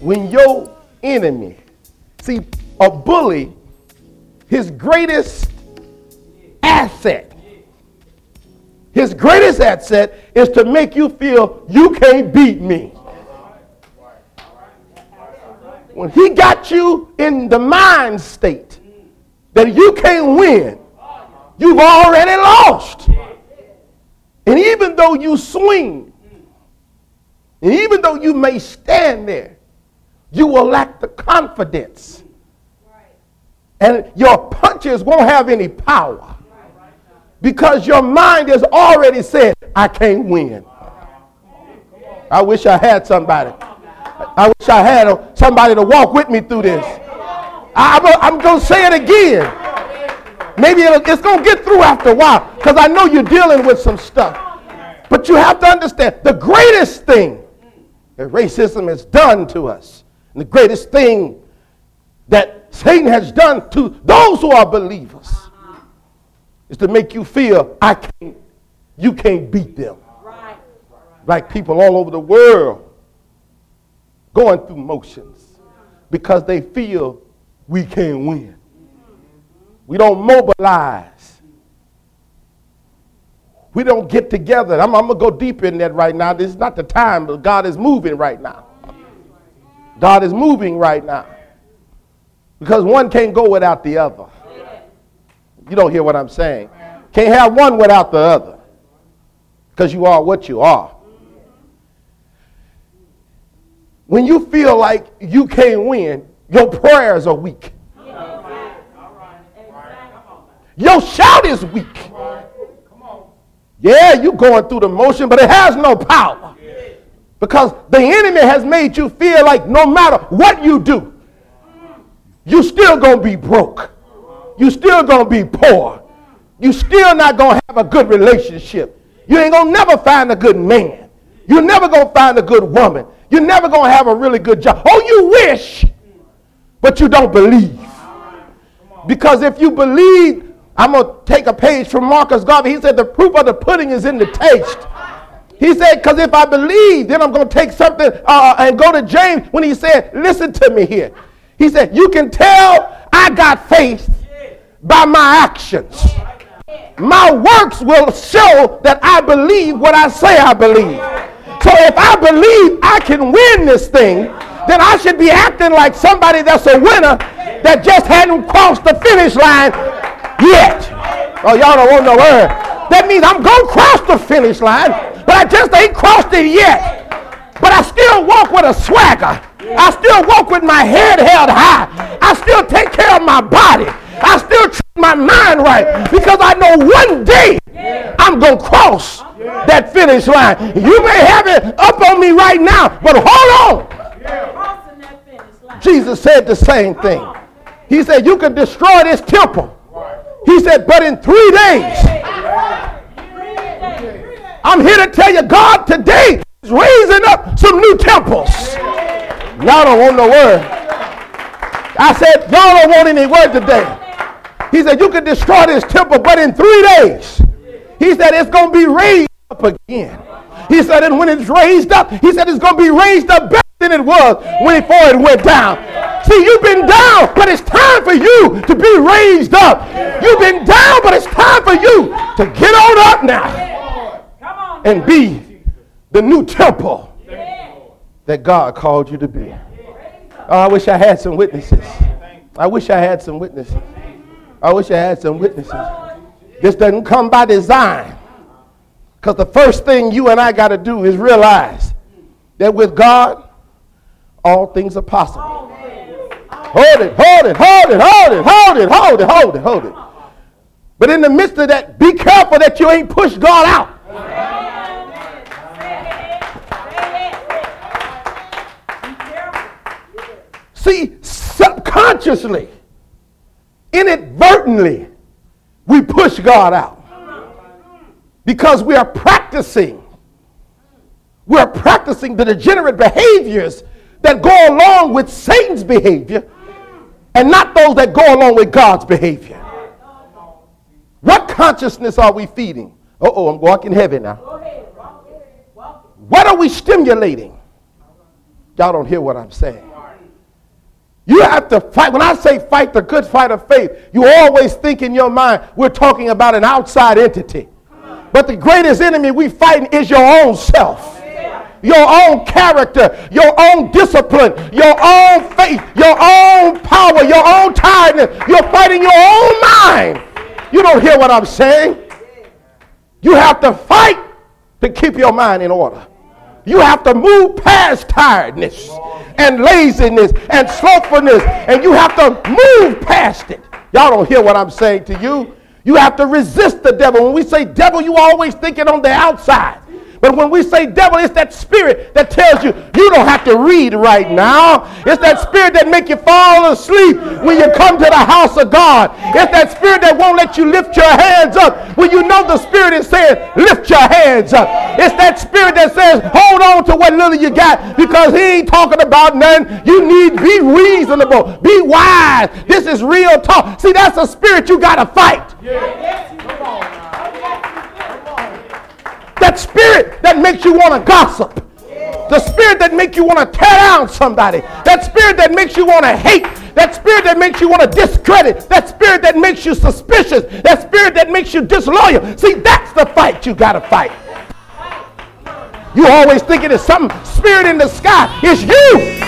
when your enemy, see, a bully, his greatest asset, his greatest asset is to make you feel you can't beat me. When he got you in the mind state that you can't win, you've already lost. And even though you swing, and even though you may stand there, you will lack the confidence. And your punches won't have any power. Because your mind has already said, I can't win. I wish I had somebody. I wish I had somebody to walk with me through this. I'm, I'm going to say it again. Maybe it's going to get through after a while because I know you're dealing with some stuff. But you have to understand the greatest thing that racism has done to us, and the greatest thing that Satan has done to those who are believers, uh-huh. is to make you feel I can't, you can't beat them. Right. Like people all over the world going through motions because they feel we can't win. Mm-hmm. We don't mobilize. We don't get together. I'm, I'm going to go deep in that right now. This is not the time, but God is moving right now. God is moving right now. Because one can't go without the other. You don't hear what I'm saying. Can't have one without the other. Because you are what you are. When you feel like you can't win, your prayers are weak. Your shout is weak. Yeah, you're going through the motion, but it has no power. Because the enemy has made you feel like no matter what you do, you still to be broke. You still to be poor. You still not to have a good relationship. You ain't to never find a good man. You're never to find a good woman. You're never to have a really good job. Oh, you wish, but you don't believe. Because if you believe, I'm to take a page from Marcus Garvey. He said the proof of the pudding is in the taste. He said, because if I believe, then I'm going to take something uh, and go to James when he said, listen to me here. He said, you can tell I got faith by my actions. My works will show that I believe what I say I believe. So if I believe I can win this thing, then I should be acting like somebody that's a winner that just hadn't crossed the finish line yet. Oh, y'all don't want no word. That means I'm going to cross the finish line, but I just ain't crossed it yet. But I still walk with a swagger. I still walk with my head held high. I still take care of my body. I still treat my mind right because I know one day I'm going to cross that finish line. You may have it up on me right now, but hold on. Jesus said the same thing. He said, You can destroy this temple. He said, But in three days, I'm here to tell you, God today is raising up some new temples. Y'all don't want no word. I said, Y'all don't want any word today. He said, You can destroy this temple, but in three days, he said, It's going to be raised up again. He said, And when it's raised up, he said, It's going to be raised up better than it was when before it went down. See, you've been down, but it's time for you to be raised up. You've been down, but it's time for you to get on up now and be the new temple that God called you to be. Oh, I wish I had some witnesses. I wish I had some witnesses. I wish I had some witnesses. This doesn't come by design. Because the first thing you and I got to do is realize that with God, all things are possible. Hold it, hold it, hold it, hold it, hold it, hold it, hold it, hold it. But in the midst of that, be careful that you ain't push God out. See, subconsciously, inadvertently, we push God out because we are practicing. We're practicing the degenerate behaviors that go along with Satan's behavior and not those that go along with God's behavior. What consciousness are we feeding? Uh oh, I'm walking heavy now. What are we stimulating? Y'all don't hear what I'm saying. You have to fight. When I say fight the good fight of faith, you always think in your mind we're talking about an outside entity. But the greatest enemy we fighting is your own self your own character, your own discipline, your own faith, your own power, your own tiredness. You're fighting your own mind. You don't hear what I'm saying? You have to fight to keep your mind in order. You have to move past tiredness and laziness and slothfulness, and you have to move past it. Y'all don't hear what I'm saying to you. You have to resist the devil. When we say devil, you always thinking on the outside. But when we say devil, it's that spirit that tells you you don't have to read right now. It's that spirit that make you fall asleep when you come to the house of God. It's that spirit that won't let you lift your hands up when you know the spirit is saying lift your hands up. It's that spirit that says hold on to what little you got because he ain't talking about nothing. You need be reasonable, be wise. This is real talk. See, that's a spirit you got to fight. Yeah. That spirit that makes you want to gossip. The spirit that makes you want to tear down somebody. That spirit that makes you want to hate. That spirit that makes you want to discredit. That spirit that makes you suspicious. That spirit that makes you disloyal. See, that's the fight you got to fight. You always thinking it's some spirit in the sky. It's you.